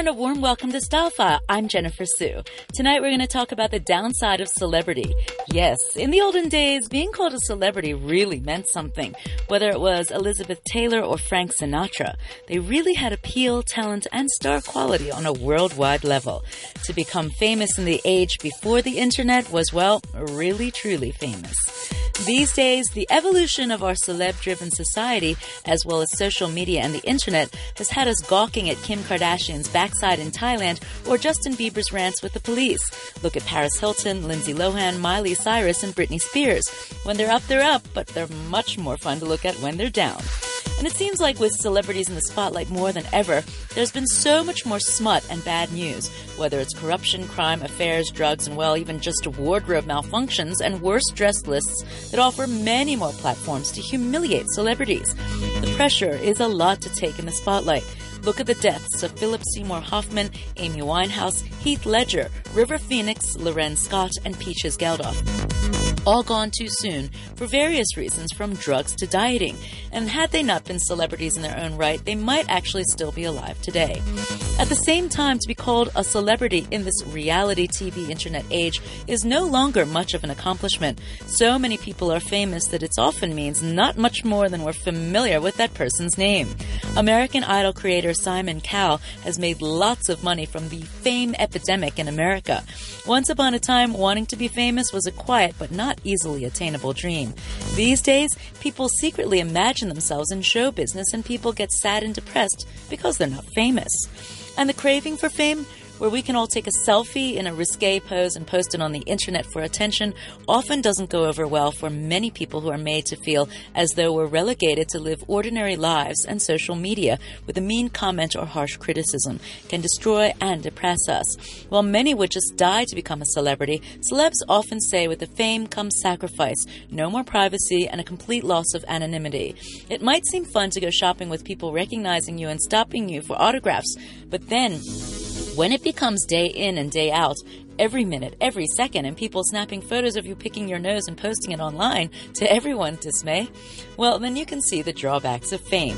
and a warm welcome to Style File. I'm Jennifer Sue. Tonight we're going to talk about the downside of celebrity. Yes, in the olden days, being called a celebrity really meant something. Whether it was Elizabeth Taylor or Frank Sinatra, they really had appeal, talent, and star quality on a worldwide level. To become famous in the age before the internet was, well, really truly famous. These days, the evolution of our celeb driven society, as well as social media and the internet, has had us gawking at Kim Kardashian's backside in Thailand or Justin Bieber's rants with the police. Look at Paris Hilton, Lindsay Lohan, Miley Cyrus, and Britney Spears. When they're up, they're up, but they're much more fun to look at when they're down. And it seems like with celebrities in the spotlight more than ever, there's been so much more smut and bad news, whether it's corruption, crime, affairs, drugs, and well, even just wardrobe malfunctions and worse dress lists that offer many more platforms to humiliate celebrities. The pressure is a lot to take in the spotlight. Look at the deaths of Philip Seymour Hoffman, Amy Winehouse, Heath Ledger, River Phoenix, L'Wren Scott, and Peaches Geldof. All gone too soon for various reasons from drugs to dieting. And had they not been celebrities in their own right, they might actually still be alive today. At the same time, to be called a celebrity in this reality TV internet age is no longer much of an accomplishment. So many people are famous that it often means not much more than we're familiar with that person's name. American Idol creator Simon Cowell has made lots of money from the fame epidemic in America. Once upon a time, wanting to be famous was a quiet but not easily attainable dream. These days, people secretly imagine themselves in show business and people get sad and depressed because they're not famous. And the craving for fame where we can all take a selfie in a risque pose and post it on the internet for attention often doesn't go over well for many people who are made to feel as though we're relegated to live ordinary lives and social media with a mean comment or harsh criticism can destroy and depress us. While many would just die to become a celebrity, celebs often say with the fame comes sacrifice, no more privacy, and a complete loss of anonymity. It might seem fun to go shopping with people recognizing you and stopping you for autographs, but then when it becomes day in and day out, every minute, every second, and people snapping photos of you picking your nose and posting it online to everyone's dismay, well, then you can see the drawbacks of fame.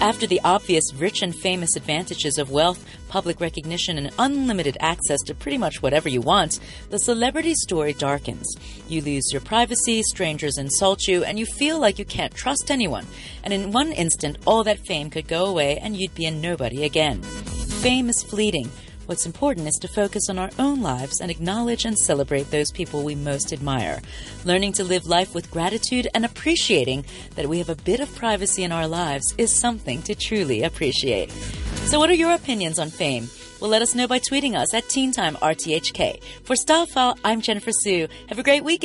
After the obvious rich and famous advantages of wealth, public recognition, and unlimited access to pretty much whatever you want, the celebrity story darkens. You lose your privacy, strangers insult you, and you feel like you can't trust anyone. And in one instant, all that fame could go away and you'd be a nobody again. Fame is fleeting. What's important is to focus on our own lives and acknowledge and celebrate those people we most admire. Learning to live life with gratitude and appreciating that we have a bit of privacy in our lives is something to truly appreciate. So, what are your opinions on fame? Well, let us know by tweeting us at TeenTimeRTHK. For Style File, I'm Jennifer Sue. Have a great weekend.